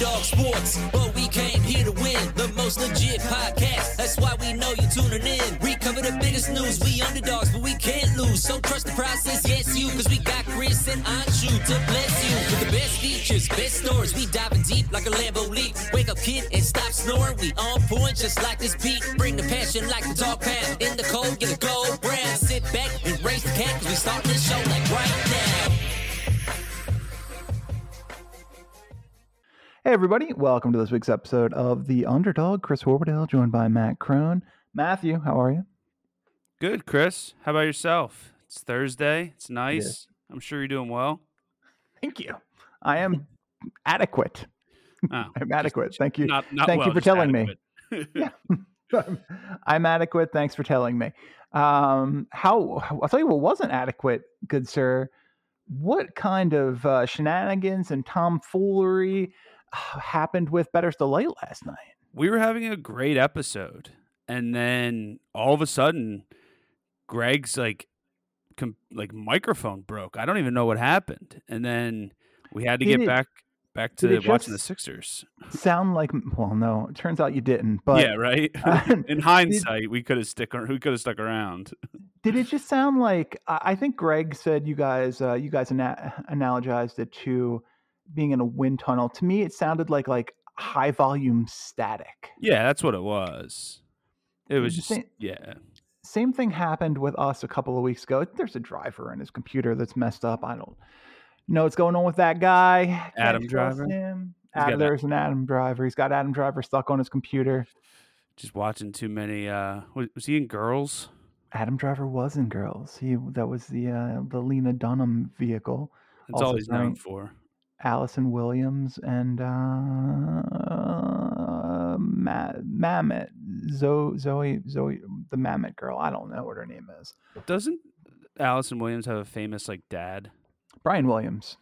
Underdog Sports, but we came here to win. The most legit podcast. That's why we know you're tuning in. We cover the biggest news. We underdogs, but we can't lose. So trust the process, yes you, cause we got Chris and Anshu to bless you with the best features, best stories. We diving deep like a Lambo leap. Wake up, kid, and stop snoring. We on point just like this beat. Bring the passion like the dog pound. In the cold, get a gold brand. Sit back and raise the cat, cause we start this show like right now. Hey, everybody. Welcome to this week's episode of The Underdog. Chris Horwedel, joined by Matt Crone. Matthew, how are you? Good, Chris. How about yourself? It's Thursday. It's nice. I'm sure you're doing well. Thank you. I am adequate. Oh, I'm adequate. Thank you. Not, not Thank you for telling me. adequate. I'm adequate. Thanks for telling me. Um, how I'll tell you what wasn't adequate, good sir. What kind of uh, shenanigans and tomfoolery happened with Better Still Late last night? we were having a great episode, and then all of a sudden, Greg's like, com- like microphone broke. I don't even know what happened, and then we had to Did get it- back back to watching the Sixers. Sound like well, no. It turns out you didn't. But yeah, right. In hindsight, we could have stick. We could have stuck around. Did it just sound like I I think Greg said you guys uh, you guys ana- analogized it to being in a wind tunnel. To me, it sounded like like high volume static. Yeah, that's what it was. It was just same- yeah. Same thing happened with us a couple of weeks ago. There's a driver in his computer that's messed up. I don't know what's going on with that guy. Can't Adam Driver? Him. Adam, there's an Adam Driver. He's got Adam Driver stuck on his computer. Just watching too many. uh Was, was he in Girls? Adam Driver was in Girls. He that was the uh, the Lena Dunham vehicle. That's Also all he's known for. Allison Williams and uh, Ma- Mamet, Zoe, Zoe, Zoe, the Mamet girl. I don't know what her name is. Doesn't Allison Williams have a famous like dad? Brian Williams,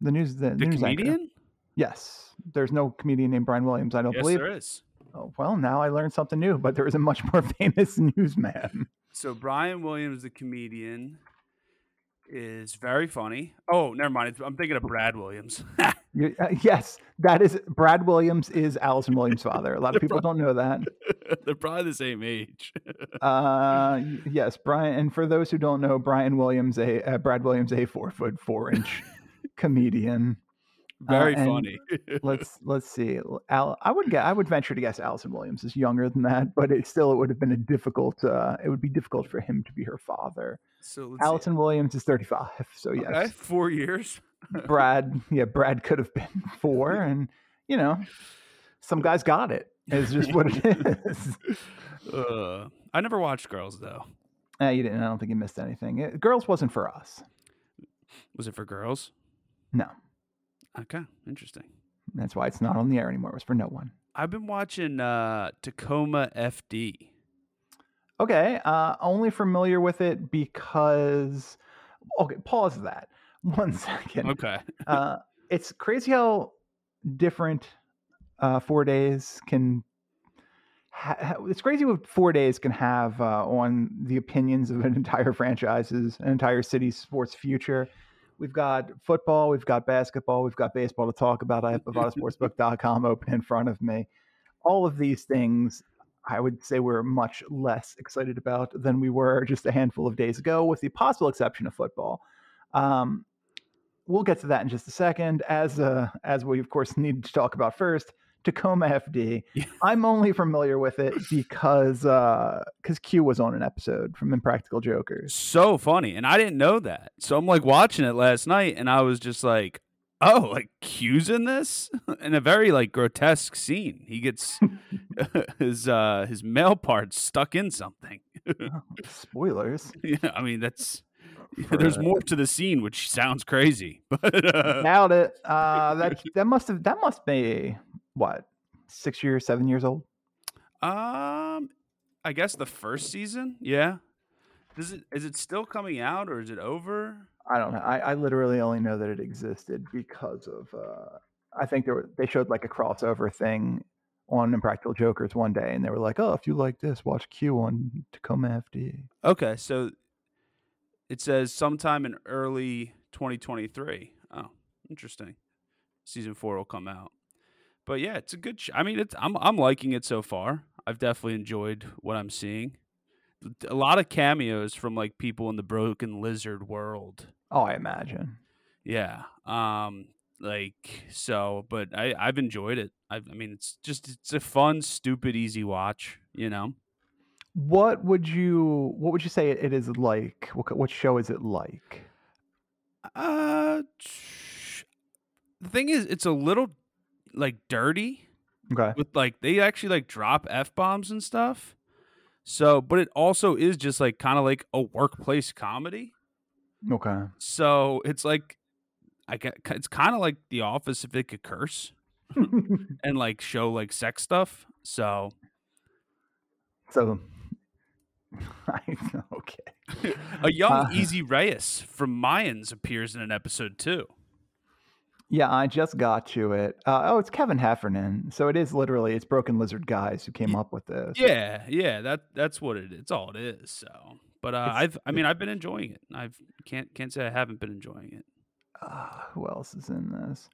the news, the, The news anchor. comedian? Yes, there's no comedian named Brian Williams. I don't Yes, believe. there is. Oh, well, now I learned something new. But there is a much more famous newsman. So Brian Williams, the comedian, is very funny. Oh, never mind. I'm thinking of Brad Williams. You- uh, yes, that is Brad Williams is Allison Williams' father. A lot of people don't know that. They're probably the same age. Uh, yes, Brian. And for those who don't know, Brian Williams, a uh, Brad Williams, a four foot four inch comedian. Very and funny. Let's let's see. Al, I would get. I would venture to guess Allison Williams is younger than that, but it still it would have been a difficult. Uh, it would be difficult for him to be her father. so let's see. Allison Williams is thirty five, so yes, Okay, four years. Brad. Yeah, Brad could have been four, and you know, some guys got it. It's just what it is. Uh, I never watched Girls though. Uh, you didn't. I don't think you missed anything. It, Girls wasn't for us. Was it for girls? No. Okay, interesting. That's why it's not on the air anymore. It was for no one. I've been watching uh, Tacoma FD. Okay. Uh, only familiar with it because. Okay, pause that. One second. Okay. Uh, it's crazy how different uh, four days can. Ha- it's crazy what four days can have uh, on the opinions of an entire franchise's, an entire city's sports future. We've got football, we've got basketball, we've got baseball to talk about. I have BovadaSportsbook.com open in front of me. All of these things, I would say, we're much less excited about than we were just a handful of days ago, with the possible exception of football. Um, we'll get to that in just a second. As uh, as we of course need to talk about first, Tacoma FD. Yeah. I'm only familiar with it because because Q was on an episode from Impractical Jokers. so funny and i didn't know that so i'm like watching it last night and i was just like oh like q's in this in a very like grotesque scene he gets his uh his male part stuck in something Spoilers. yeah i mean that's For, there's uh, more to the scene which sounds crazy but uh, Doubt it. Uh, that that must have that must be what six years, seven years old. um i guess the first season yeah does it is it still coming out or is it over I don't know. I, I literally only know that it existed because of uh, I think there were, they showed like a crossover thing on Impractical Jokers one day, and they were like, "Oh, if you like this, watch Q on Tacoma FD." Okay, so it says sometime in early 2023. Oh, interesting. Season four will come out. But yeah, it's a good. Sh- I mean, it's I'm I'm liking it so far. I've definitely enjoyed what I'm seeing. A lot of cameos from like people in the Broken Lizard world. Oh, I imagine. Yeah. Um. Like so, but I I've enjoyed it. I I mean, it's just it's a fun, stupid, easy watch. You know. What would you What would you say it is like? What What show is it like? Uh. tch- The thing is, it's a little like dirty. Okay. with like they actually like drop f bombs and stuff. So, but it also is just like kind of like a workplace comedy. Okay. So it's like I get it's kind of like The Office if it could curse and like show like sex stuff. So so, I okay. a young Uh. EZ Reyes from Mayans appears in an episode too. Yeah, I just got to it. Uh, oh, it's Kevin Heffernan. So it is literally it's Broken Lizard guys who came up with this. Yeah, yeah, that that's what it. It's all it is. So, but uh, I've I mean I've been enjoying it. I've can't can't say I haven't been enjoying it. Uh, who else is in this?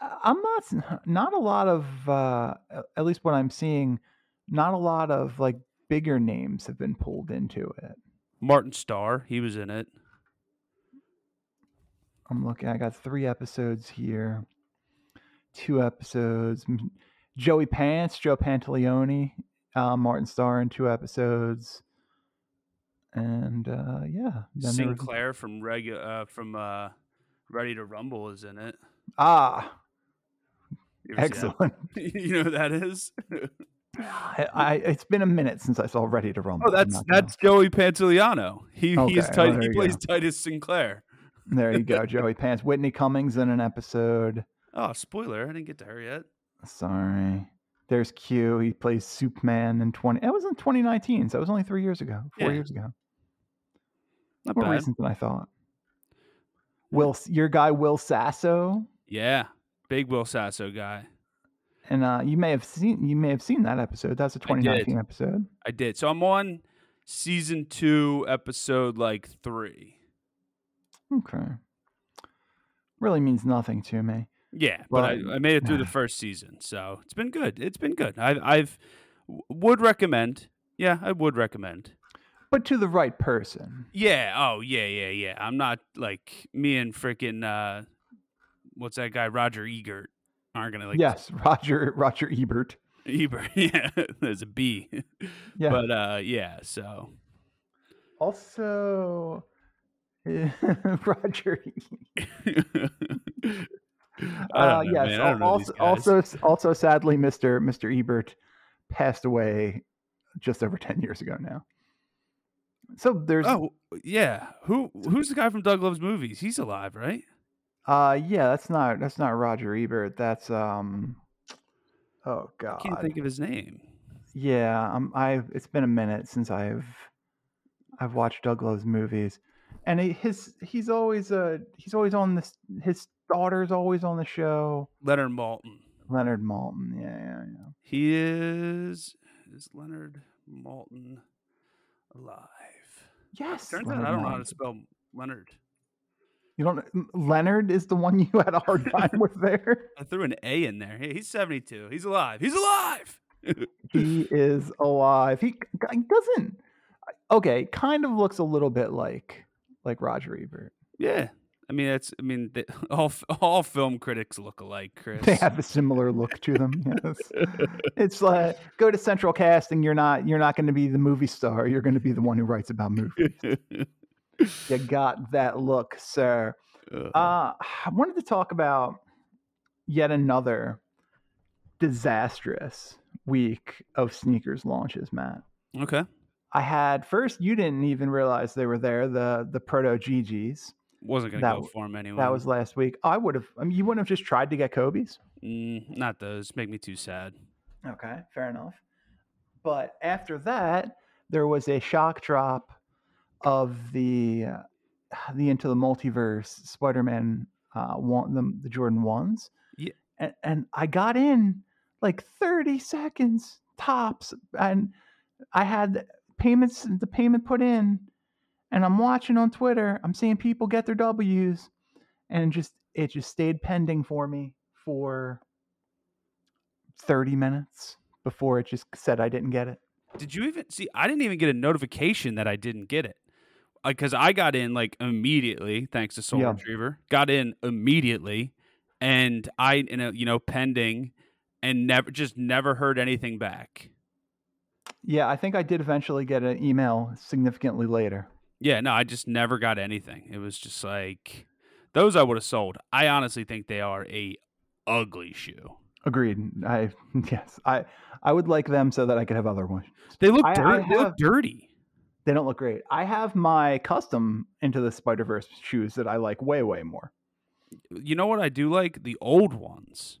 I'm not not a lot of uh, at least what I'm seeing. Not a lot of like bigger names have been pulled into it. Martin Starr, he was in it. I'm looking. I got three episodes here. Two episodes. Joey Pants, Joe Pantoliano, uh, Martin Starr in two episodes. And uh, yeah, then there was- Sinclair from Regu- uh, from uh, Ready to Rumble is in it. ah, You ever see that? excellent. you know who that is? I, I, it's been a minute since I saw Ready to Rumble. oh, that's that's Joey Pantoliano. He Okay, Tit- well, he plays go. Titus Sinclair. There you go, Joey Pants. Whitney Cummings in an episode. Oh, spoiler! I didn't get to her yet. Sorry. There's Q. He plays Superman in 20. It was in 2019, so it was only three years ago, four Yeah. years ago. Not More bad. recent than I thought. Will, your guy Will Sasso, Yeah, big Will Sasso guy. and uh, you may have seen you may have seen that episode. That's a did. 2019 episode. I did. So I'm on season two, episode like three. Okay. Really means nothing to me. Yeah, but I, But- I made it through the first season, so it's been good. It's been good. I've I've would recommend. Yeah, I would recommend. But to the right person. Yeah. Oh, yeah, yeah, yeah. I'm not like me and freaking uh, what's that guy Roger Egert aren't gonna like. yes, Roger Roger Ebert. Ebert. Yeah, there's a B. Yeah. But uh, yeah. So also, Roger. Uh, know, yes. man. I don't know these also, also, also, sadly, Mister Mister Ebert passed away just over ten years ago now. So there's, Oh yeah. Who who's the guy from Doug Loves Movies? He's alive, right? uh, yeah, that's not that's not Roger Ebert. That's um, oh God, I can't think of his name. yeah. Um, I it's been a minute since I've I've watched Doug Love's movies, and he, his he's always uh he's always on this. His daughter's always on the show. Leonard Maltin. Leonard Maltin, Yeah, yeah, yeah. He is is Leonard Maltin alive? Yes. Turns Leonard out I don't know how to spell Leonard. You don't. Leonard is the one you had a hard time with there. I threw an A in there. Hey, he's 72. He's alive. He's alive. He is alive. He, he doesn't. Okay, kind of looks a little bit like like Roger Ebert. yeah. I mean, that's. I mean, they, all all film critics look alike, Chris. They have a similar look to them. Yes. It's like go to Central Casting. You're not. You're not going to be the movie star. You're going to be the one who writes about movies. You got that look, sir. Uh, Uh, I wanted to talk about yet another disastrous week of sneakers launches, Matt. okay. I had first you didn't even realize they were there, the the proto GGs. Wasn't gonna that go for him anyway. That was last week. I would have I mean you wouldn't have just tried to get Kobe's. Mm, not those. Make me too sad. Okay, fair enough. But after that, there was a shock drop of the uh, the into the multiverse Spider-Man uh one the, the Jordan ones. Yeah. And, and I got in like 30 seconds tops and I had payments the payment put in and I'm watching on Twitter. I'm seeing people get their W's and just it just stayed pending for me for 30 minutes before it just said I didn't get it. Did you even see? I didn't even get a notification that I didn't get it. Because I got in like immediately, thanks to Sole Yeah. Retriever. Got in immediately, and I, in a, you know, pending, and never, just never heard anything back. Yeah, I think I did eventually get an email significantly later. Yeah, no, I just never got anything. It was just like those I would have sold. I honestly think they are a ugly shoe. Agreed. I yes, I I would like them so that I could have other ones. They look I- I dirty. They look dirty. They don't look great. I have my custom into the Spider Verse shoes that I like way way more. You know what I do like? The old ones.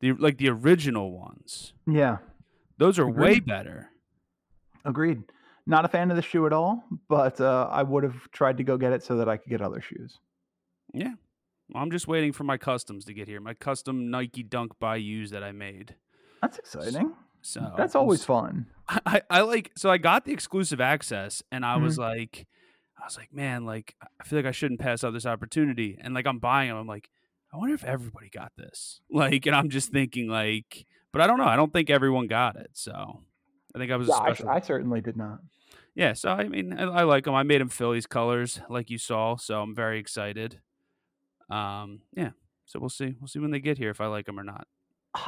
The like the original ones. Yeah, Those are way better. Agreed. Not a fan of the shoe at all, but uh, I would have tried to go get it so that I could get other shoes. Yeah. I'm just waiting for my customs to get here. My custom Nike Dunk by Bayous that I made. That's exciting. So That's always fun. I, I, I like so I got the exclusive access and I Mm-hmm. was like I was like, man, like I feel like I shouldn't pass up this opportunity. And like I'm buying them, I'm like, I wonder if everybody got this. Like, and I'm just thinking like, but I don't know. I don't think everyone got it. So I think I was Yeah, I, special. I certainly did not. yeah, so I mean, I, I like them. I made them Phillies colors, like you saw. So I'm very excited. Um, yeah. So we'll see. We'll see when they get here if I like them or not.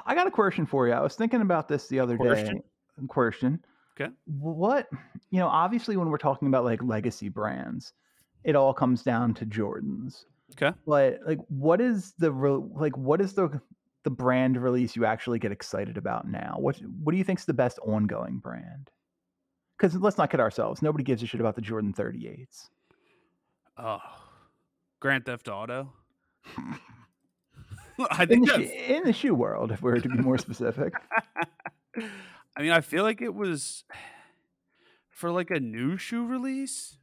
I got a question for you. I was thinking about this the other Question? day. Question. Okay. What you know, obviously, when we're talking about like legacy brands, it all comes down to Jordans. Okay. But like, what is the like? What is the the brand release you actually get excited about now? What What do you think's the best ongoing brand? Because let's not kid ourselves. Nobody gives a shit about the Jordan 38s. Oh, Grand Theft Auto. I In think the, that's, shoe, in the shoe world, if we were to be more specific. I mean, I feel like it was for like a new shoe release.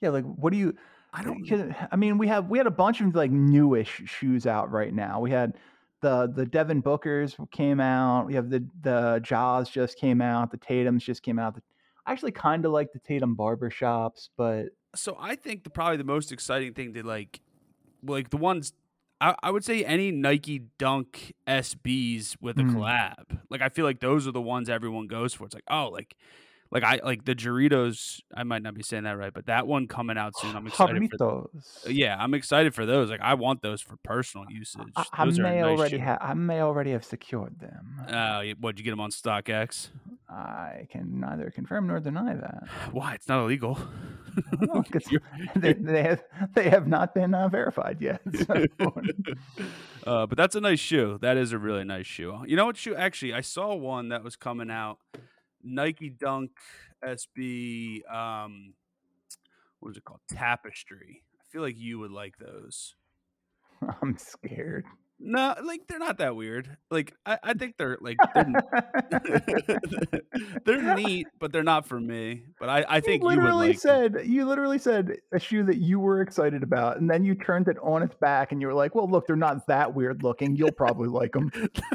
Yeah, like what do you? I don't. Uh, 'cause, I mean, we have we had a bunch of like newish shoes out right now. We had the the Devin Bookers came out. We have the the Jaws just came out. The Tatum's just came out. I actually kind of like the Tatum barbershops, but So I think the probably the most exciting thing to like, like the ones. I, I would say any Nike Dunk SBs with a Mm. collab. Like I feel like those are the ones everyone goes for. It's like oh like, like I like the Doritos. I might not be saying that right, but that one coming out soon. I'm excited for. Jarritos. Yeah, I'm excited for those. Like I want those for personal usage. I, I may nice already have I may already have secured them. Uh, what'd you get them on StockX? I can neither confirm nor deny that. Why? It's not illegal. Well, 'cause You're- they, they have they have not been uh, verified yet. so- uh, but that's a nice shoe. That is a really nice shoe. You know what shoe? Actually, I saw one that was coming out. Nike Dunk SB. Um, what is it called? Tapestry. I feel like you would like those. I'm scared. No, like they're not that weird. Like I, I think they're like they're, they're neat, but they're not for me. But I, I think you you would literally them. said you literally said a shoe that you were excited about, and then you turned it on its back, and you were like, "Well, look, they're not that weird looking. You'll probably like them."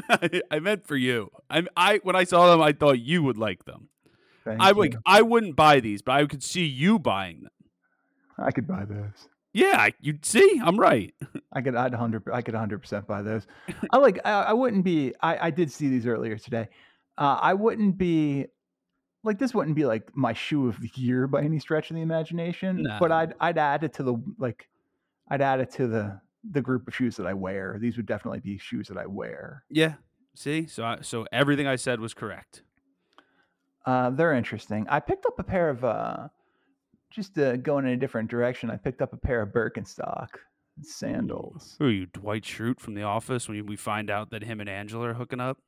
I, I meant for you. I, I when I saw them, I thought you would like them. Thank I you. would. I wouldn't buy these, but I could see you buying them. I could buy those. Yeah, you see, I'm right. I could. I'd hundred. I could hundred percent buy those. I like. I, I wouldn't be. I, I did see these earlier today. Uh, I wouldn't be. Like this wouldn't be like my shoe of the year by any stretch of the imagination. But I'd I'd add it to the like. I'd add it to the the group of shoes that I wear. These would definitely be shoes that I wear. Yeah. See, so I, so everything I said was correct. Uh, they're interesting. I picked up a pair of uh, just uh, going in a different direction. I picked up a pair of Birkenstock sandals. Who are you, Dwight Schrute from The Office? When we find out that him and Angela are hooking up,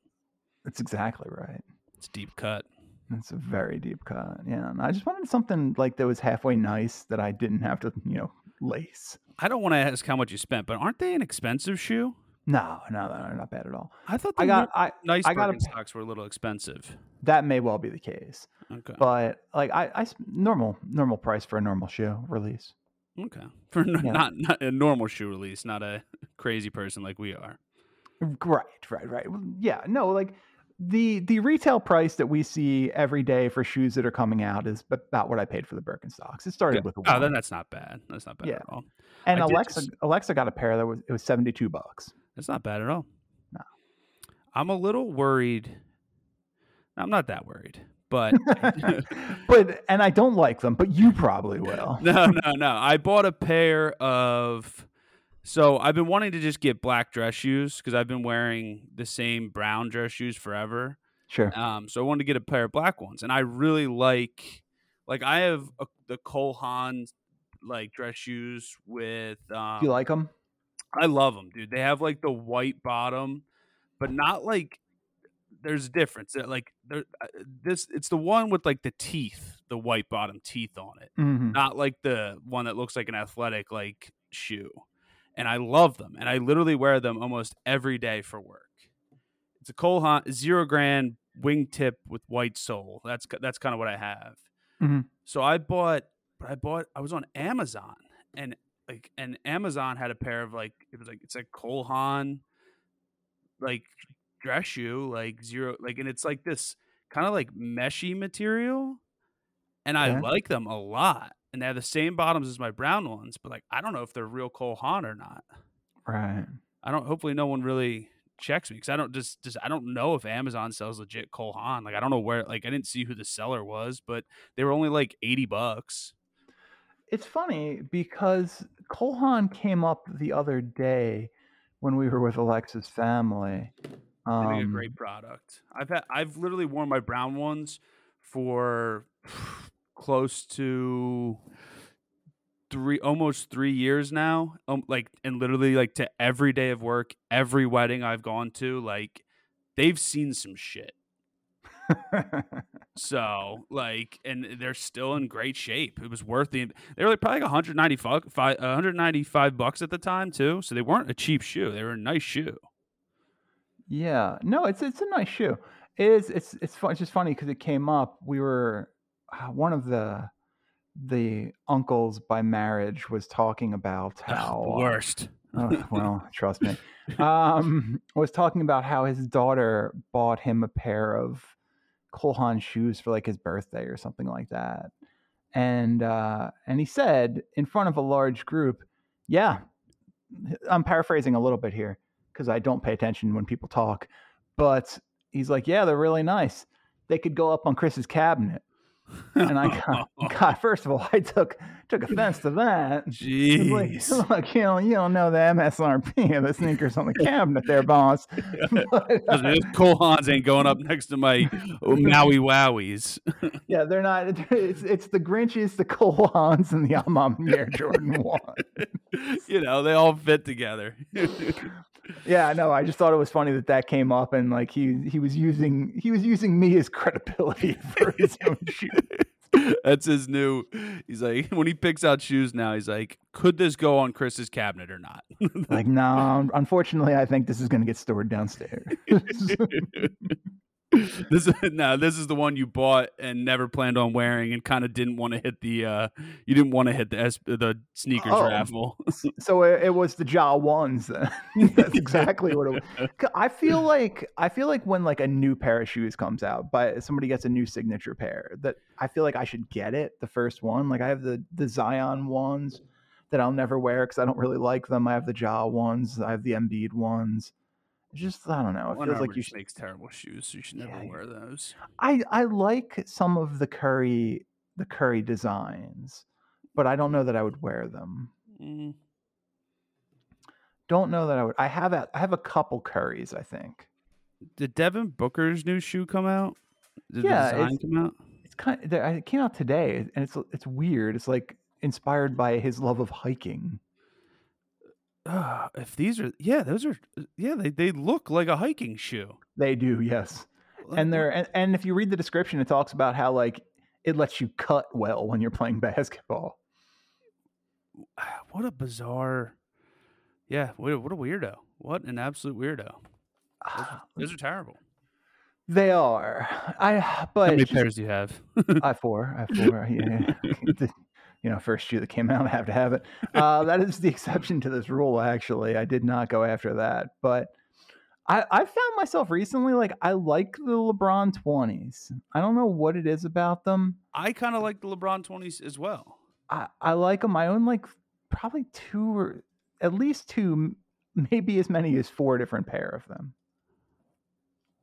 That's exactly right. it's deep cut. It's a very deep cut. Yeah, and I just wanted something like that was halfway nice that I didn't have to, you know, lace. I don't want to ask how much you spent, but aren't they an expensive shoe? No, no, no, no, not bad at all. I thought the I got, I nice I got Birkenstocks were a little expensive. that may well be the case, Okay. but like I, I normal, normal price for a normal shoe release. Okay. For n- Yeah. not not a normal shoe release, not a crazy person like we are. Mm, right, right, right. Yeah, no, like the the retail price that we see every day for shoes that are coming out is about what I paid for the Birkenstocks. It started with a Oh, then that's not bad. That's not bad Yeah. at all. and I Alexa just- Alexa got a pair that was it was seventy two bucks. That's not bad at all. No. I'm a little worried. I'm not that worried, but but and I don't like them, but you probably will. no, no, no. I bought a pair of. So I've been wanting to just get black dress shoes because I've been wearing the same brown dress shoes forever. Sure. Um, so I wanted to get a pair of black ones, and I really like, like I have a, the Cole Haan like dress shoes with. Um, Do you like them? I love them, dude. They have like the white bottom, but not like. There's a difference. They're, like there, uh, this, it's the one with like the teeth, the white bottom teeth on it Mhm. not like the one that looks like an athletic like shoe. And I love them, and I literally wear them almost every day for work. It's a Cole Haan zero grand wingtip with white sole. That's that's kind of what I have. Mhm. So I bought, but I bought. I was on Amazon, and like, and Amazon had a pair of like it was like it's like Cole Haan, like dress shoe, like zero, like, and it's like this kind of like meshy material, and I Okay. like them a lot. And they have the same bottoms as my brown ones, but like I don't know if they're real Cole Haan or not. Right. I don't. Hopefully, no one really checks me because I don't just just I don't know if Amazon sells legit Cole Haan. Like I don't know where. Like I didn't see who the seller was, but they were only like eighty bucks. It's funny because Cole Haan came up the other day when we were with Alexa's family. They make a Um, great product. I've had I've literally worn my brown ones for close to three almost three years now. Um, like and literally like to every day of work, every wedding I've gone to, like they've seen some shit. So like, and they're still in great shape. It was worth the. They were like probably like 195, 195 bucks at the time too. So they weren't a cheap shoe. They were a nice shoe. Yeah, no, it's it's a nice shoe. It is. It's it's fun. It's just funny because it came up. We were uh, one of the the uncles by marriage was talking about how uh, worst. oh, well, trust me, um, was talking about how his daughter bought him a pair of Cole Haan shoes for like his birthday or something like that, and uh, and he said in front of a large group, "Yeah, I'm paraphrasing a little bit here because I don't pay attention when people talk, but he's like, yeah, they're really nice. They could go up on Chris's cabinet." And I got, God, first of all, I took took offense to that. It's like, look, you don't, you don't know the MSRP of the sneakers on the cabinet there, boss. But, uh, those Cole Haans ain't going up next to my Maui Wowies. yeah, they're not. It's, it's the Grinches, the Cole Haans, and the Amam Air Jordan 1. you know, they all fit together. Yeah, no, I just thought it was funny that that came up and like he he was using he was using me as credibility for his own shoes. That's his new. He's like, when he picks out shoes now, he's like, could this go on Chris's cabinet or not? Like, no, unfortunately, I think this is going to get stored downstairs. this is no, this is the one you bought and never planned on wearing, and kind of didn't want to hit the. uh You didn't want to hit the S- the sneakers Oh. raffle. so it, it was the jaw ones. then. That's exactly what it was. I feel like I feel like when like a new pair of shoes comes out, but somebody gets a new signature pair, that I feel like I should get it the first one. Like I have the the Zion ones that I'll never wear because I don't really like them. I have the jaw ones. I have the Embiid ones. It's just I don't know. It One feels like you should. makes terrible shoes, so you should never Yeah, wear those. I I like some of the Curry the Curry designs, but I don't know that I would wear them. Mm, Don't know that I would. I have a I have a couple curries. I think. Did Devin Booker's new shoe come out? Did Yeah, the design it's- come out? it's kind of, it came out today and it's it's weird it's like inspired by his love of hiking Uh, if these are, yeah, those are, yeah, they, they look like a hiking shoe. they do yes and they're and, and if you read the description it talks about how like it lets you cut well when you're playing basketball what, what a bizarre, yeah, what a, what a weirdo. What an absolute weirdo. Those are terrible. they are i but How many pairs do you have? i have four i have four yeah you know first shoe that came out i have to have it uh that is the exception to this rule actually i did not go after that but I, I found myself recently like I like the LeBron 20s. I don't know what it is about them. I kind of like the LeBron 20s as well. I, I like them. I own like probably two or at least two, maybe as many as four different pair of them.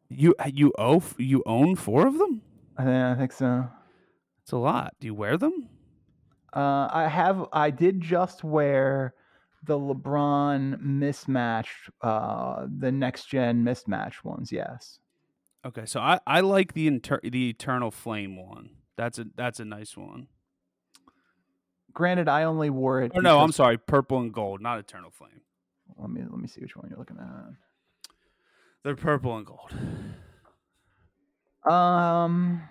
You you owe you own four of them? I think, I think so. It's a lot. Do you wear them? Uh, I have. I did just wear the LeBron mismatched, uh, the next gen mismatch ones. Yes. Okay, so I, I like the inter- the Eternal Flame one. That's a that's a nice one. Granted, I only wore it. Or no, I'm sorry, purple and gold, not Eternal Flame. Let me let me see which one you're looking at. They're purple and gold. Um,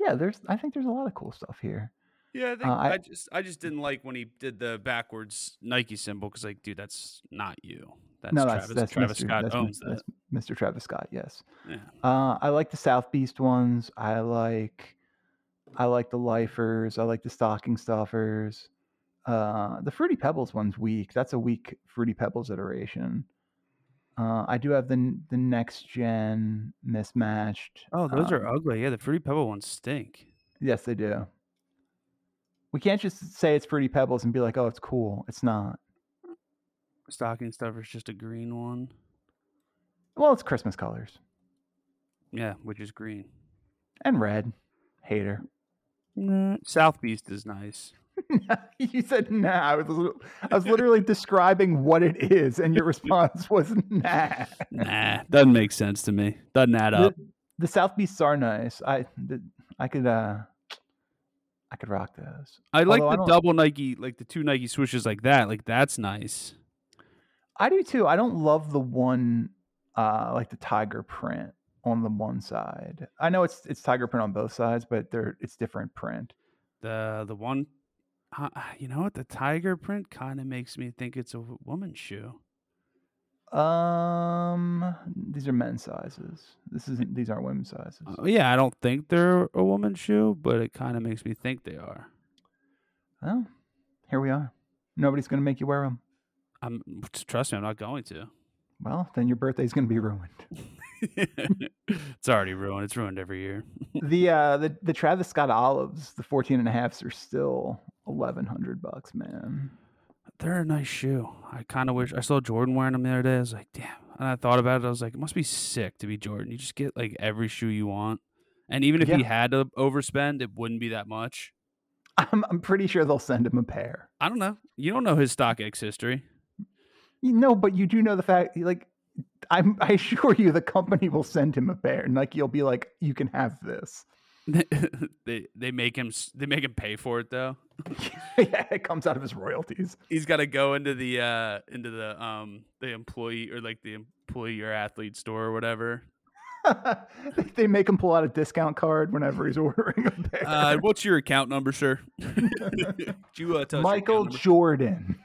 yeah, there's. I think there's a lot of cool stuff here. Yeah, I, think, Uh, I- I, just I just didn't like when he did the backwards Nike symbol because like, dude, that's not you. That's no, Travis. that's that's Travis Mr. Scott that's, owns Mr. that. that's Mr. Travis Scott. Yes. Yeah. Uh, I like the South Beast ones. I like, I like the lifers. I like the stocking stuffers. Uh, the Fruity Pebbles one's weak. That's a weak Fruity Pebbles iteration. Uh, I do have the the next gen mismatched. Oh, those are um, ugly. Yeah, the fruity pebble ones stink. Yes, they do. We can't just say it's Fruity Pebbles and be like, oh, it's cool. It's not. Stocking stuffer's just a green one. Well, it's Christmas colors Yeah, which is green. and red. Hater. South Beast is nice. you said nah. I was I was literally describing what it is, and your response was nah. Nah, doesn't make sense to me. Doesn't add The, up. the South Beasts are nice. I the, I could uh I could rock those. I like although I the don't- double Nike, like the two Nike swooshes like that. Like that's nice. I do too. I don't love the one uh like the tiger print on the one side. I know it's it's tiger print on both sides, but they're it's different print. The the one, uh, you know what? The tiger print kind of makes me think it's a woman's shoe. Um, these are men's sizes. This isn't. These aren't women's sizes. Uh, yeah, I don't think they're a woman's shoe, but it kind of makes me think they are. Well, here we are. Nobody's gonna make you wear them. I'm trust me, I'm not going to. Well, then your birthday's gonna be ruined. it's already ruined. It's ruined every year. the uh the, the Travis Scott olives, the 14 and a halfs are still 1100 bucks, man. They're a nice shoe. I kind of wish I saw Jordan wearing them the other day. I was like, damn. And I thought about it. I was like, it must be sick to be Jordan. You just get like every shoe you want. And even if he had to overspend, it wouldn't be that much. I'm I'm pretty sure they'll send him a pair. I don't know. You don't know his StockX history. You know, but you do know the fact like I'm I assure you the company will send him a pair and like you'll be like, you can have this. they they make him they make him pay for it though. yeah, it comes out of his royalties. He's got to go into the uh into the um the employee or like the employee or athlete store or whatever. they make him pull out a discount card whenever he's ordering a pair. Uh, what's your account number, sir? You uh, tell us your Michael Jordan.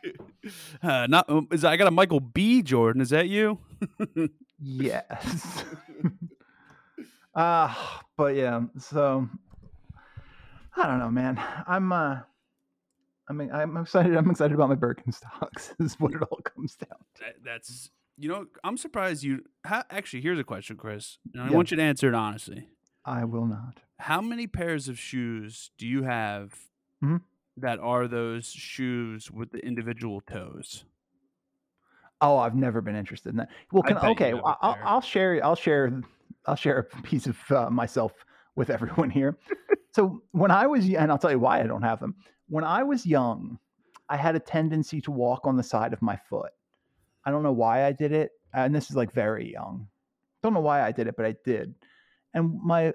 Uh, not um, is I got a Michael B. Jordan. Is that you? Yes. uh but yeah, so I don't know, man. I'm uh I mean I'm excited I'm excited about my Birkenstocks is what it all comes down to. That's you know I'm surprised you. How, actually, here's a question, Chris. And I Yeah. want you to answer it honestly. I will not. How many pairs of shoes do you have Mhm. that are those shoes with the individual toes? Oh, I've never been interested in that. Well, can okay, have a I- I'll. I'll share I'll share I'll share a piece of uh, myself with everyone here. so when I was and I'll tell you why I don't have them. When I was young, I had a tendency to walk on the side of my foot. I don't know why I did it, and this is like very young. Don't know why I did it, but I did. And my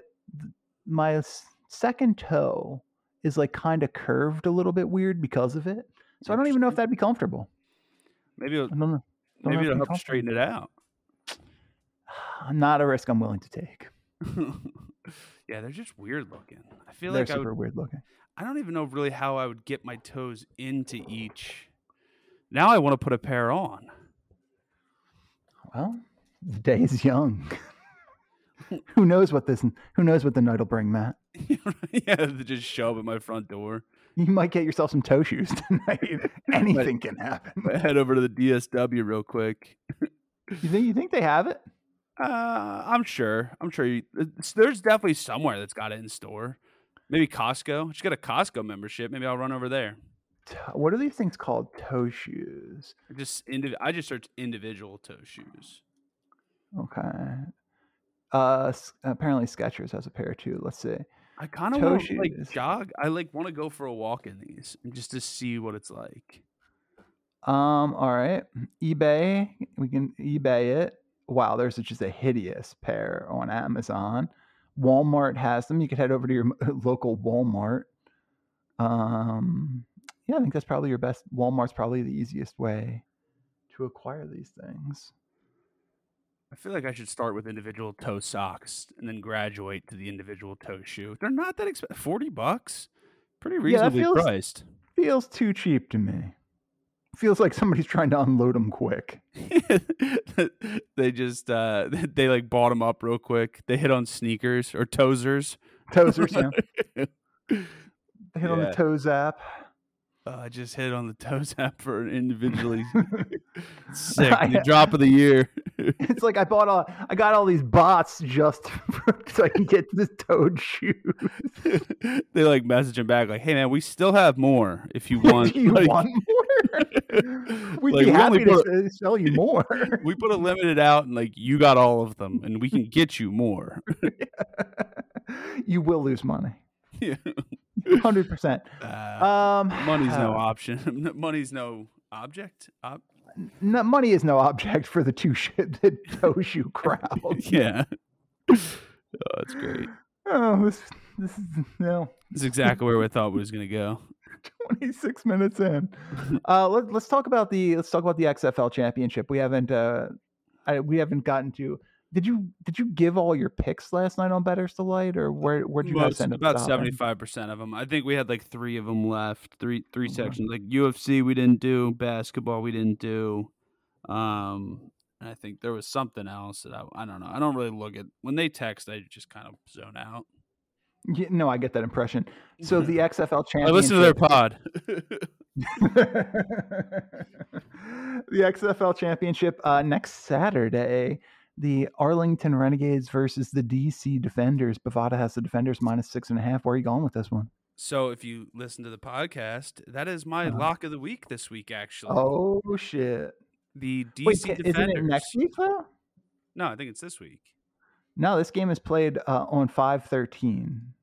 my second toe is like kind of curved a little bit weird because of it. So I don't even know if that'd be comfortable. Maybe it'll, I don't know. Don't maybe it'll help straighten it out. Not a risk I'm willing to take. yeah, they're just weird looking. I feel They're like super would, weird looking. I don't even know really how I would get my toes into each. Now I want to put a pair on. Well, the day is young. who knows what this? Who knows what the night will bring, Matt? yeah, to just show up at my front door. You might get yourself some toe shoes tonight. Anything can happen. Head over to the DSW real quick. You think? You think they have it? Uh, I'm sure. I'm sure you, there's definitely somewhere that's got it in store. Maybe Costco. Just got a Costco membership. Maybe I'll run over there. What are these things called? Toe shoes. Just indiv- I just searched individual toe shoes. Okay. Uh, apparently Skechers has a pair too. Let's see. I kind of want to like jog. I like want to go for a walk in these and just to see what it's like. Um, all right. eBay, we can eBay it. Wow, there's just a hideous pair on Amazon. Walmart has them. You could head over to your local Walmart. Um, yeah, I think that's probably your best. Walmart's probably the easiest way to acquire these things. I feel like I should start with individual toe socks and then graduate to the individual toe shoe. They're not that expensive. Forty bucks, pretty Yeah, reasonably feels- priced. Feels too cheap to me. Feels like somebody's trying to unload them quick. they just uh they like bought them up real quick. They hit on sneakers or toesers. Toesers, yeah. They hit on Yeah. the toe zap. Uh, I just hit on the toes app for an individually sick I- the drop of the year. It's like I bought all, I got all these bots just so I can get this toad shoe. they like message him back like, "Hey man, we still have more if you want." Do you Like- want more? We'd Like, be we happy to s- sell you more. we put a limited out and like you got all of them and we can get you more. you will lose money, Yeah. hundred percent. Uh, Um, money's no uh, option. money's no object. Ob- no, money is no object for the two sh- the toe shoe crowd. yeah. oh, that's great. Oh, this this is no. This is exactly where we thought we was gonna go. 26 minutes in. Uh, let, let's talk about the let's talk about the XFL championship. We haven't uh, I, we haven't gotten to. Did you did you give all your picks last night on Better's Delight, or where where'd you guys Most, end up? about seventy five percent of them. I think we had like three of them left. Three three Okay. sections. Like UFC, we didn't do basketball. We didn't do. Um, and I think there was something else that I I don't know. I don't really look at when they text. I just kind of zone out. Yeah, no, I get that impression. So the XFL I championship. listen to their pod. the XFL championship uh, next Saturday. The Arlington Renegades versus the DC Defenders. Bovada has the Defenders minus six and a half. Where are you going with this one? so if you listen to the podcast, that is my Uh-huh. lock of the week this week. Actually, Oh shit! the DC Wait, Defenders. isn't it next week though? No, I think it's this week. No, this game is played uh, on five thirteen.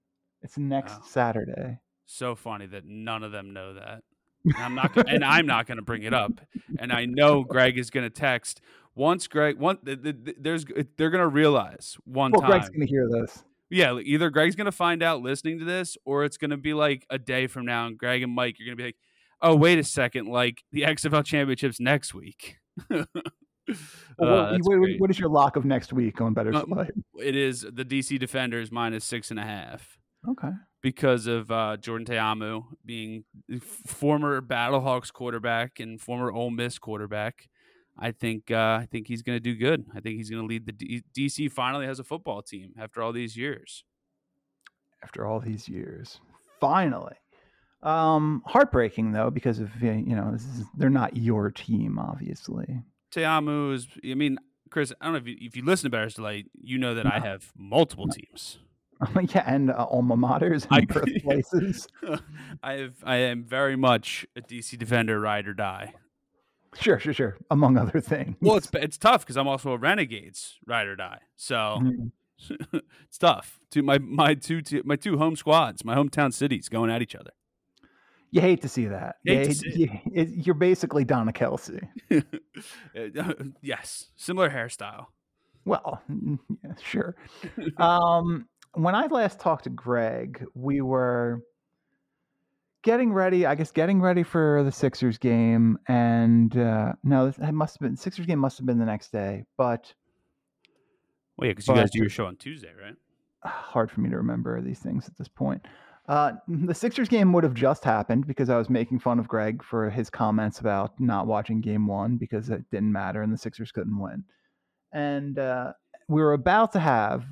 It's next Oh. Saturday. So funny that none of them know that. And I'm not, gonna, and I'm not going to bring it up. And I know Greg is going to text once. Greg, one, th- th- th- there's, they're going to realize one Well, time. Greg's gonna hear this. Yeah, either Greg's going to find out listening to this, or it's going to be like a day from now, and Greg and Mike, you're going to be like, "Oh, wait a second, like the XFL championships next week." Well, Uh, what- what, what is your lock of next week on Better Uh, Light? It is the DC Defenders minus six and a half. Okay. because of uh, Jordan Ta'amu being former Battlehawks quarterback and former Ole Miss quarterback. I think uh, I think he's going to do good. I think he's going to lead the D- DC. Finally, has a football team after all these years. After all these years, finally. Um, heartbreaking though because of you know this is, they're not your team, obviously. Teamu is. I mean, Chris. I don't know if you, if you listen to Bears Delight, you know that I have multiple teams. yeah, and uh, alma maters and birthplaces. I have. I am very much a DC Defender ride or die. sure, sure, sure. Among other things. Well, it's it's tough because I'm also a Renegades ride or die. So. Mhm. it's tough. Two my my two te- my two home squads, my hometown cities going at each other. you hate to see that. You Hate to hate- you- it- you're basically Donna Kelce. Uh, yes, similar hairstyle. Well, yeah, sure. um, when I last talked to Greg, we were getting ready. I guess getting ready for the Sixers game, and uh, no, it must have been Sixers game. Must have been the next day, but Well, yeah, because you guys do your show on Tuesday, right? hard for me to remember these things at this point. Uh, the Sixers game would have just happened because I was making fun of Greg for his comments about not watching game one because it didn't matter and the Sixers couldn't win. And uh, we were about to have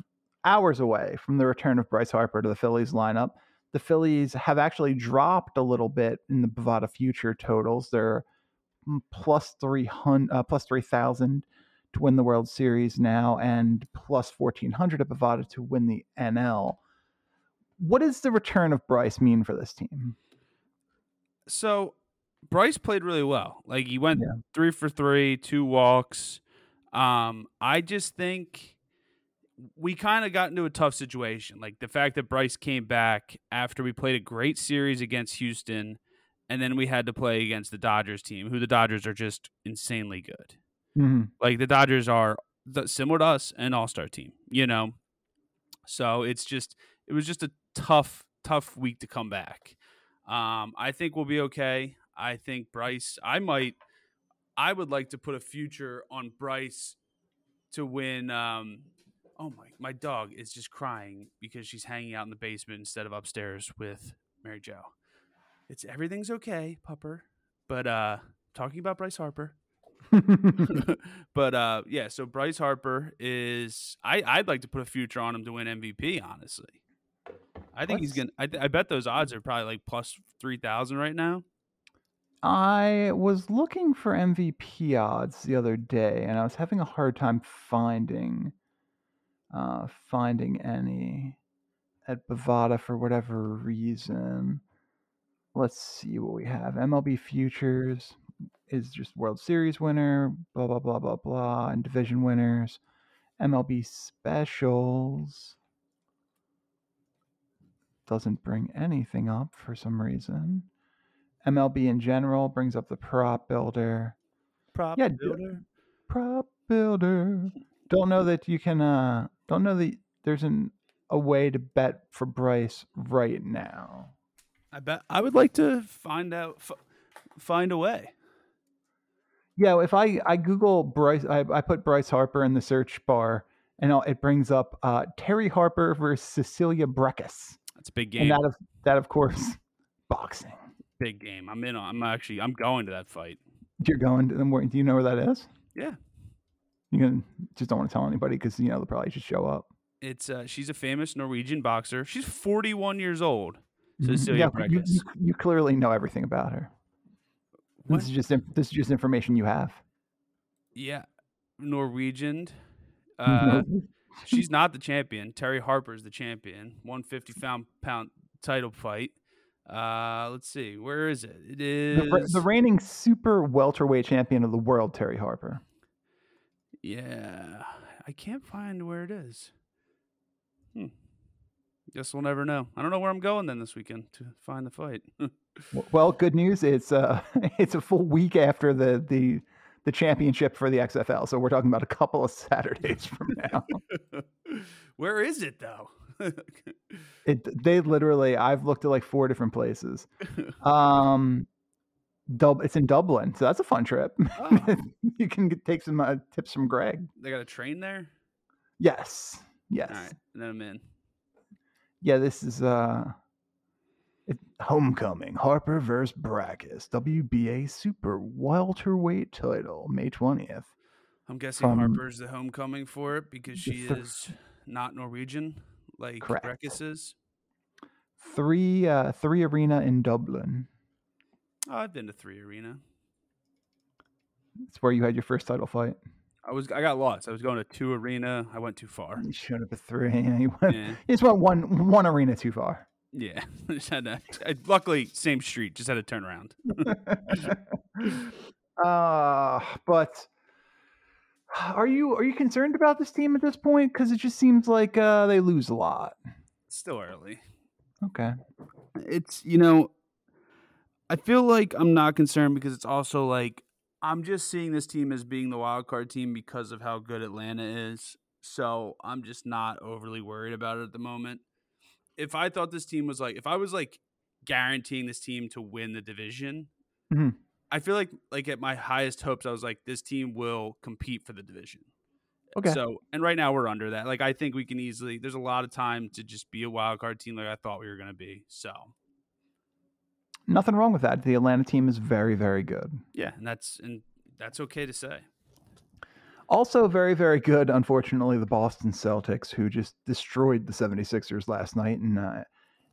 hours away from the return of Bryce Harper to the Phillies lineup. The Phillies have actually dropped a little bit in the Bovada future totals. They're mm, plus 300, uh, plus 3,000 to win the World Series now and plus 1400 at Bovada to win the NL. What does the return of Bryce mean for this team? So Bryce played really well. Like he went Yeah. three for three, two walks. Um, I just think we kind of got into a tough situation. Like the fact that Bryce came back after we played a great series against Houston, and then we had to play against the Dodgers team, who the Dodgers are just insanely good. Mhm. Like the Dodgers are the, similar to us, an All Star team, you know. So it's just it was just a tough, tough week to come back. Um, I think we'll be okay. I think Bryce. I might. I would like to put a future on Bryce to win. Um, oh my! My dog is just crying because she's hanging out in the basement instead of upstairs with Mary Jo. It's everything's okay, pupper. But uh, talking about Bryce Harper. but uh, yeah, so Bryce Harper is. I I'd like to put a future on him to win MVP. Honestly, I think he's gonna. I, th- I bet those odds are probably like plus three thousand right now. I was looking for MVP odds the other day, and I was having a hard time finding uh, finding any at Bovada for whatever reason. Let's see what we have. MLB futures is just World Series winner, blah blah blah blah blah, and division winners. MLB specials doesn't bring anything up for some reason. MLB in general brings up the prop builder. Prop Yeah, builder. Prop builder. Don't know that you can uh don't know that there's an a way to bet for Bryce right now. I bet I would like to find out, f- find a way. Yeah, if I I Google Bryce, I, I put Bryce Harper in the search bar, and I'll, it brings up uh, Terri Harper versus Cecilia Brækhus, That's a big and game. that of that of course, boxing. big game. I'm in. on I'm actually. I'm going to that fight. You're going to them. where- Do you know where that is? Yeah. You can just don't want to tell anybody because you know they'll probably just show up. It's. Uh, she's a famous Norwegian boxer. She's 41 years old. Cecilia yeah, you, you, you clearly know everything about her. What? This is just this is just information you have. Yeah, Norwegian. Uh, she's not the champion. Terri Harper's the champion. 150 pound pound title fight. Uh, let's see. Where is it? It is the, the reigning super welterweight champion of the world, Terri Harper. Yeah, I can't find where it is. Hmm. Guess we'll never know. I don't know where I'm going then this weekend to find the fight. Well, good news. It's uh, it's a full week after the the the championship for the XFL. So we're talking about a couple of Saturdays from now. where is it though? It they literally I've looked at like four different places. Um, Dub, it's in Dublin, so that's a fun trip. Oh. you can get, take some uh, tips from Greg. they got a train there. Yes, yes, All right, and then I'm in. yeah. This is uh, it, homecoming. Harper versus Brækhus, WBA Super Welterweight title, May twentieth. I'm guessing From- Harper's the homecoming for it because she thir- is not Norwegian like Correct. Brækhus is. Three uh, three arena in Dublin. Oh, I've been to three arena. It's where you had your first title fight. I was I got lost. I was going to two arena. I went too far. You showed up at three. You, went, Yeah. you just went one one arena too far. Yeah, just had to, I, luckily same street. Just had to turn around. uh, but are you are you concerned about this team at this point? Because it just seems like uh, they lose a lot. It's still early. Okay. It's you know, I feel like I'm not concerned because it's also like I'm just seeing this team as being the wild card team because of how good Atlanta is. So I'm just not overly worried about it at the moment. If I thought this team was like, if I was like guaranteeing this team to win the division, Mhm. I feel like like at my highest hopes, I was like, this team will compete for the division. Okay. So, and right now we're under that. Like, I think we can easily. There's a lot of time to just be a wild card team, like I thought we were going to be. So, Nothing wrong with that. The Atlanta team is very very good. yeah, and that's and that's okay to say. Also very very good. Unfortunately, the Boston Celtics, who just destroyed the 76ers last night, and uh,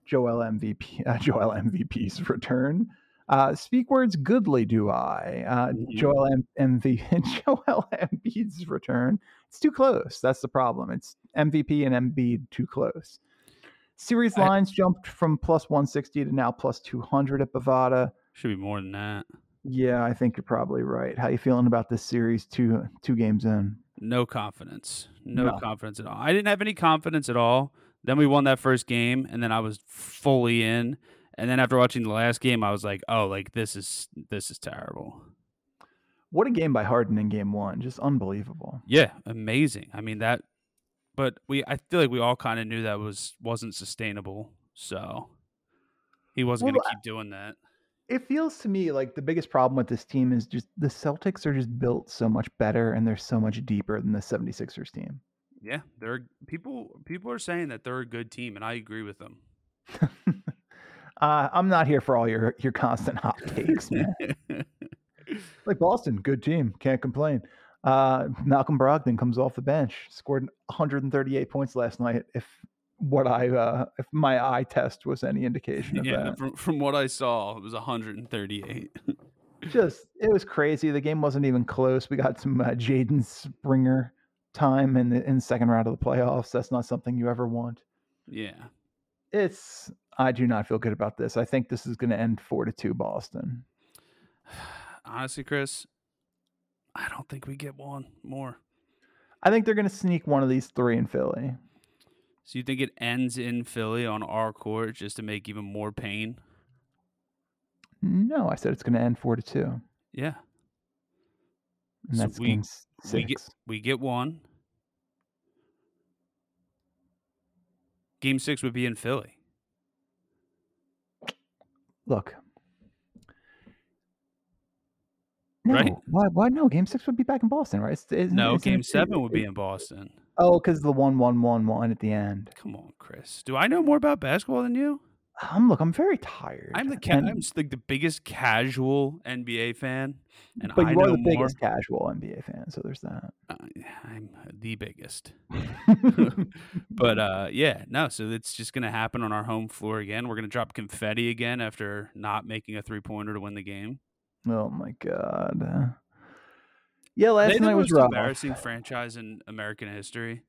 Joel MVP uh, Joel MVP's return. Uh, speak words goodly do I. Uh, Mhm. Joel M- MV Joel Embiid's return. It's too close. That's the problem. It's MVP and Embiid too close. Series I- lines jumped from plus 160 to now plus 200 at Bovada. Should be more than that. Yeah, I think you're probably right. How you feeling about this series two two games in? No confidence. No, No. confidence at all. I didn't have any confidence at all. Then we won that first game, and then I was fully in. And then after watching the last game, I was like, "Oh, like this is this is terrible." What a game by Harden in game one. Just unbelievable. Yeah, amazing. I mean that, but we I feel like we all kind of knew that was wasn't sustainable. So he wasn't Well, going to keep doing that. It feels to me like the biggest problem with this team is just the Celtics are just built so much better and they're so much deeper than the 76ers team. Yeah, they're people. People are saying that they're a good team, and I agree with them. uh, I'm not here for all your your constant hot takes, man. like Boston, good team, can't complain. Uh, Malcolm Brogdon comes off the bench, scored 138 points last night. If what I uh, if my eye test was any indication of yeah, that, from from what I saw, it was 138. just it was crazy. The game wasn't even close. We got some uh, Jaden Springer time in the in the second round of the playoffs. That's not something you ever want. yeah, It's I do not feel good about this. I think this is going to end four to two Boston. honestly, Chris, I don't think we get one more. I think they're going to sneak one of these three in Philly. So you think it ends in Philly on our court just to make even more pain? No, I said it's going to end four to two, Yeah, and So that's we- we six. get we get one. Game six would be in Philly. Look, no, Right? why? Why no? Game six would be back in Boston, right? It's- isn't- No, isn't game it- seven would be in Boston. Oh, because the one one one one at the end. Come on, Chris. Do I know more about basketball than you? Um, look, I'm very tired. I'm the ca- and- I'm like the biggest casual NBA fan, and but I you know are the more. biggest casual NBA fan, so there's that. Uh, I'm the biggest. But uh, yeah, no. So it's just gonna happen on our home floor again. We're gonna drop confetti again after not making a three pointer to win the game. Oh my god. Yeah, last they the night was most rough. embarrassing franchise in American history.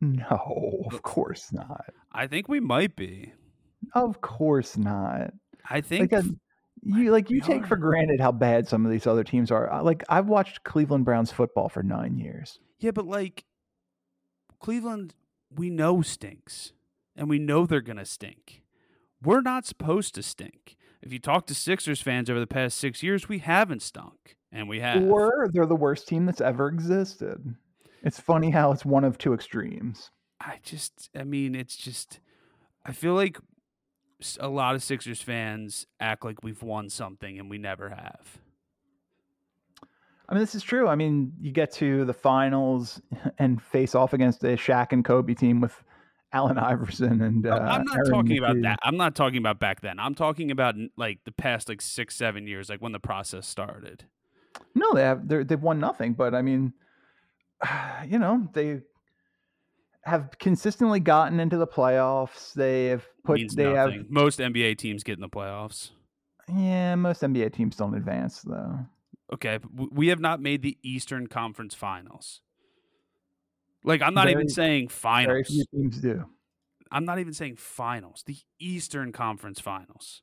No, of course not. I think we might be. Of course not. I think Like, uh, you like you take are. for granted how bad some of these other teams are. Uh, Like I've watched Cleveland Browns football for nine years. Yeah, but like Cleveland, we know stinks, and we know they're gonna stink. We're not supposed to stink. If you talk to Sixers fans over the past six years, we haven't stunk, and we have. Or they're the worst team that's ever existed. It's funny how it's one of two extremes. I just, I mean, it's just, I feel like a lot of Sixers fans act like we've won something, and we never have. I mean, this is true. I mean, you get to the finals and face off against a Shaq and Kobe team with Allen Iverson and. Uh, I'm not Aaron talking about that. I'm not talking about back then. I'm talking about like the past like six, seven years, like when the process started. No, they have. They're, they've won nothing. But I mean, you know, they have consistently gotten into the playoffs. They have put. they nothing. have. Most NBA teams get in the playoffs. Yeah, most NBA teams don't advance though. Okay, we have not made the Eastern Conference Finals. Like I'm not even Very- saying Very finals. few teams do. I'm not even saying finals. The Eastern Conference Finals.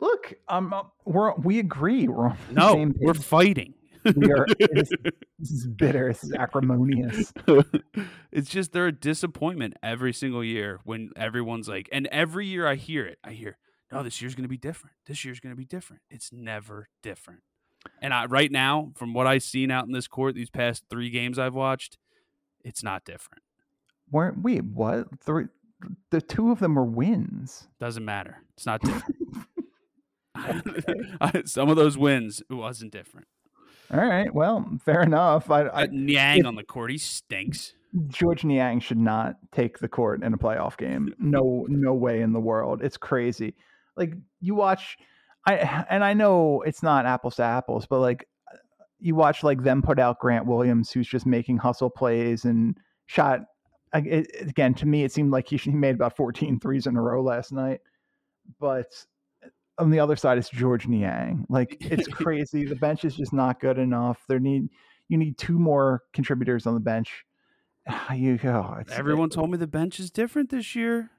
Look, um, uh, we're we agree. We're on the No, we're fighting. We are. This, this is bitter. This is acrimonious. it's just they're a disappointment every single year when everyone's like, and every year I hear it. I hear, no, this year's going to be different. This year's going to be different. It's never different. And I, right now, from what I've seen out in this court, these past three games I've watched, it's not different. Weren't we? What? Three, the two of them were wins. Doesn't matter. It's not different. Some of those wins, it wasn't different. All right. Well, fair enough. I, I Niang if- on the court, he stinks. Georges Niang should not take the court in a playoff game. No, no way in the world. It's crazy. Like you watch, I and I know it's not apples to apples, but like you watch like them put out Grant Williams, who's just making hustle plays and shot. It, again, to me, it seemed like he, he made about 14 threes in a row last night. But on the other side, it's Georges Niang. Like it's crazy. the bench is just not good enough. There need you need two more contributors on the bench. You go. Everyone told me the bench is different this year.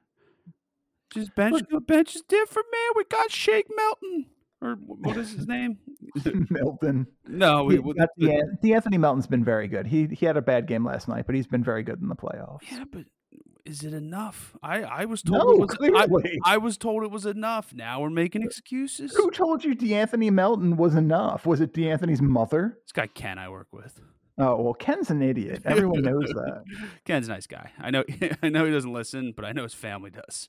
Just bench, the bench is different, man. We got Shake Melton. or what is his name? Melton. No, we, that's- the- yeah, De'Anthony Melton's been very good. He he had a bad game last night, but he's been very good in the playoffs. yeah, but is it enough? I I was told No, it was. I. I was told it was enough. Now we're making excuses. Who told you De'Anthony Melton was enough? Was it De'Anthony's mother? This guy Ken I work with. Oh well, Ken's an idiot. Everyone knows that. Ken's a nice guy. I know. I know he doesn't listen, but I know his family does.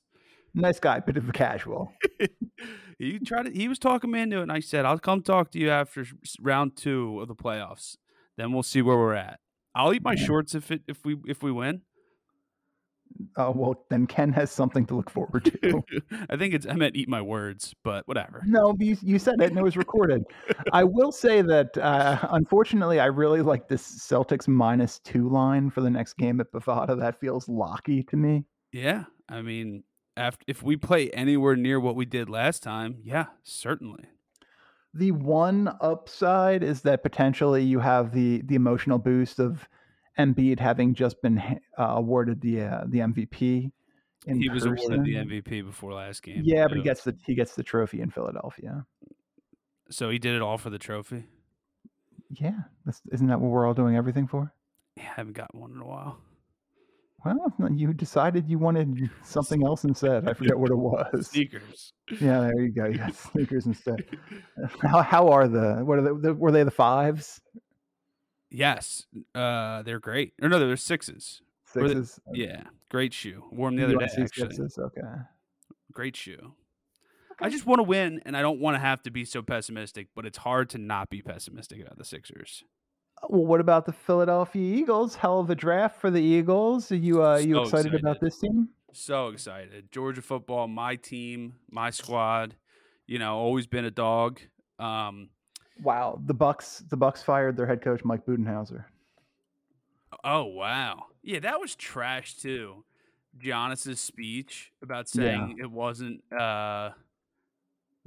Nice guy, bit of a casual. he tried to, he was talking me into it, and I said, "I'll come talk to you after round two of the playoffs. Then we'll see where we're at. I'll eat my shorts if it if we if we win. Oh well, then Ken has something to look forward to. I think it's I meant eat my words, but whatever. no, you, you said it and it was recorded. I will say that uh, unfortunately, I really like this Celtics minus two line for the next game at Bovada. That feels locky to me. Yeah, I mean, after if we play anywhere near what we did last time, yeah, certainly. The one upside is that potentially you have the the emotional boost of Embiid having just been uh, awarded the uh, the MVP. In he was awarded the. MVP before last game. Yeah, but he gets the he gets the trophy in Philadelphia. so he did it all for the trophy. Yeah, that's, isn't that what we're all doing everything for? Yeah, I haven't got one in a while. Well, you decided you wanted something else instead. I forget what it was. Sneakers. Yeah, there you go. You got sneakers instead. How how are the what are the, the were they the fives Yes, uh, they're great. Or no, they're sixes. Were they- sixes? Yeah, great shoe. Wore them the other day. Actually, sixes. Okay. great shoe. I just want to win, and I don't want to have to be so pessimistic. But it's hard to not be pessimistic about the Sixers. Well, what about the Philadelphia Eagles? Hell of a draft for the Eagles. Are you uh, you So excited, about this team? So excited. Georgia football, my team, my squad. You know, always been a dog. Um, Wow, the Bucks the Bucks fired their head coach Mike Budenholzer. oh wow, yeah, that was trash too. Giannis's speech about Yeah. saying it wasn't. uh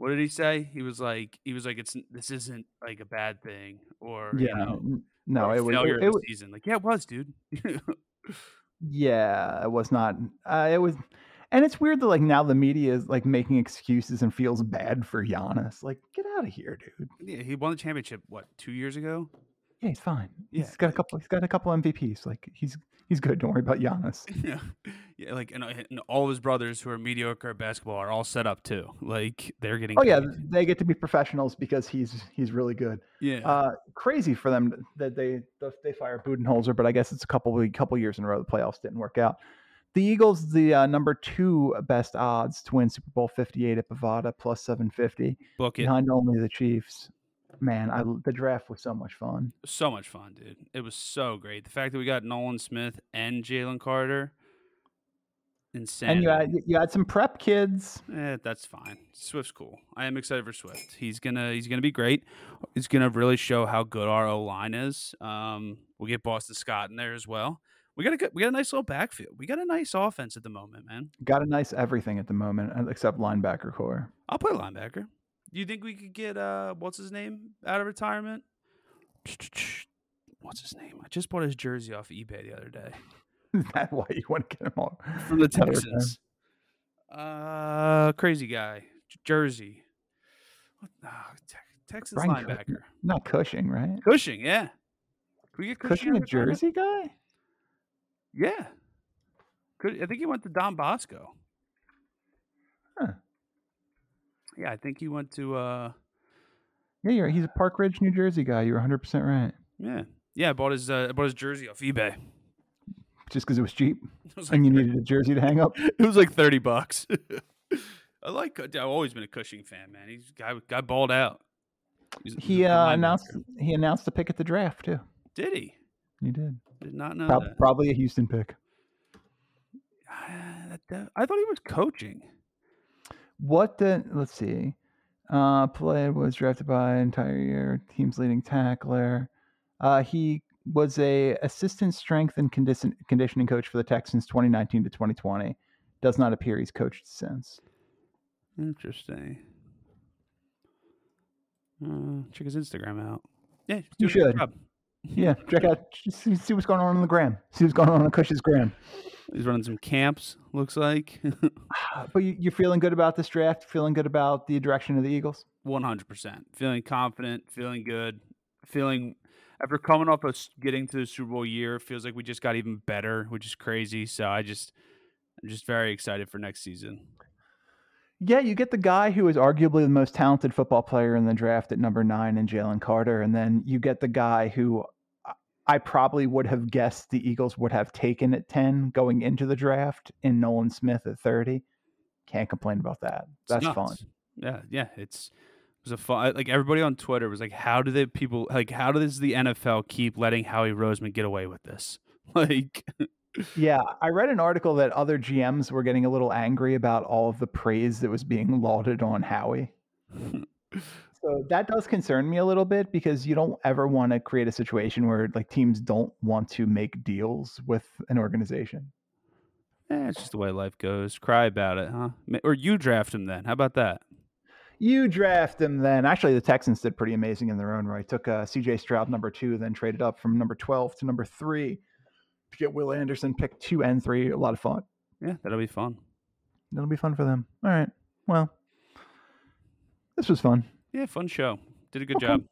What did he say? He was like, he was like, it's this isn't like a bad thing, or you Yeah, know, no, it was failure it, it was season. Like, yeah, it was, dude. yeah, it was not. Uh, it was, and it's weird that like now the media is like making excuses and feels bad for Giannis. Like, get out of here, dude. yeah, he won the championship. What two years ago? Yeah, he's fine. Yeah, he's got a couple. He's got a couple MVPs. Like he's he's good. Don't worry about Giannis. Yeah, yeah, like and, and all his brothers who are mediocre at basketball are all set up too. Like they're getting. Oh yeah, they get to be professionals because he's he's really good. yeah. Uh, crazy for them that they they fire Budenholzer, but I guess it's a couple couple years in a row the playoffs didn't work out. The Eagles, the uh, number two best odds to win Super Bowl Fifty Eight at Bovada plus seven fifty, Book it. behind only the Chiefs. Man, I, the draft was so much fun. So much fun, dude. It was so great. The fact that we got Nolan Smith and Jalen Carter, insane. And you had you had some prep kids. Eh, that's fine. Swift's cool. I am excited for Swift. He's gonna he's gonna be great. He's gonna really show how good our O line is. Um, we'll get Boston Scott in there as well. We got a good, we got a nice little backfield. We got a nice offense at the moment, man. Got a nice everything at the moment, except linebacker corps. I'll play linebacker. Do you think we could get uh what's his name out of retirement? What's his name? I just bought his jersey off eBay the other day Is that why you want to get him all? from the. Texans. Uh, crazy guy, Jersey. What? ah, Te- Texans Brian Cushing. linebacker. Not Cushing, right? Cushing, yeah. Can we get Cushing, out a? Jersey guy. Yeah. Could I think he went to Don Bosco. Huh. Yeah, I think he went to uh Yeah, you're, he's a Park Ridge, New Jersey guy. You're 100 percent right. yeah. Yeah, I bought his uh, I bought his jersey off eBay. Just because it was cheap It was and you like, needed a jersey to hang up. it was like 30 bucks. I like I've always been a Cushing fan, man. He's guy guy balled out. He's- He uh, announced he announced the pick at the draft too. Did he? He did. Did not know that. probably a Houston pick. Ah, that- that- I thought he was coaching. What the? Let's see. Uh, play was drafted by entire year. Team's leading tackler. Uh, he was a assistant strength and condition, conditioning coach for the Texans 2019 to 2020. Does not appear he's coached since. Interesting. Uh, check his Instagram out. Yeah, You doing a good should. Yeah, check out see, see what's going on on the gram. See what's going on on Cush's gram. He's running some camps. Looks like ah, But you, you're feeling good about this draft. Feeling good about the direction of the Eagles. one hundred percent. Feeling confident. Feeling good. Feeling after coming off of getting to the Super Bowl year, feels like we just got even better, which is crazy. So I just, I'm just very excited for next season. Yeah, you get the guy who is arguably the most talented football player in the draft at number nine in Jalen Carter, and then you get the guy who I- probably would have guessed the Eagles would have taken at ten going into the draft in Nolan Smith at thirty. Can't complain about that. That's fun. Yeah, yeah. It's it was a fun. Like everybody on Twitter was like, "How do the people like? How does the NFL keep letting Howie Roseman get away with this?" Like, Yeah, I read an article that other GMs were getting a little angry about all of the praise that was being lauded on Howie. So that does concern me a little bit because you don't ever want to create a situation where like teams don't want to make deals with an organization. eh, it's just the way life goes. Cry about it, huh? Or you draft him then? How about that? You draft him then. Actually, the Texans did pretty amazing in their own right. Took uh, C.J. Stroud number two, then traded up from number twelve to number three. to Get Will Anderson pick two and three. A lot of fun. Yeah, that'll be fun. That'll be fun for them. All right. Well, this was fun. Yeah, fun show. Did a good Okay. job.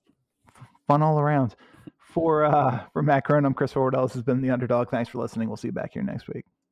Fun all around. For uh, for Matt I'm Chris Horwedel. This has been the Underdog. Thanks for listening. We'll see you back here next week.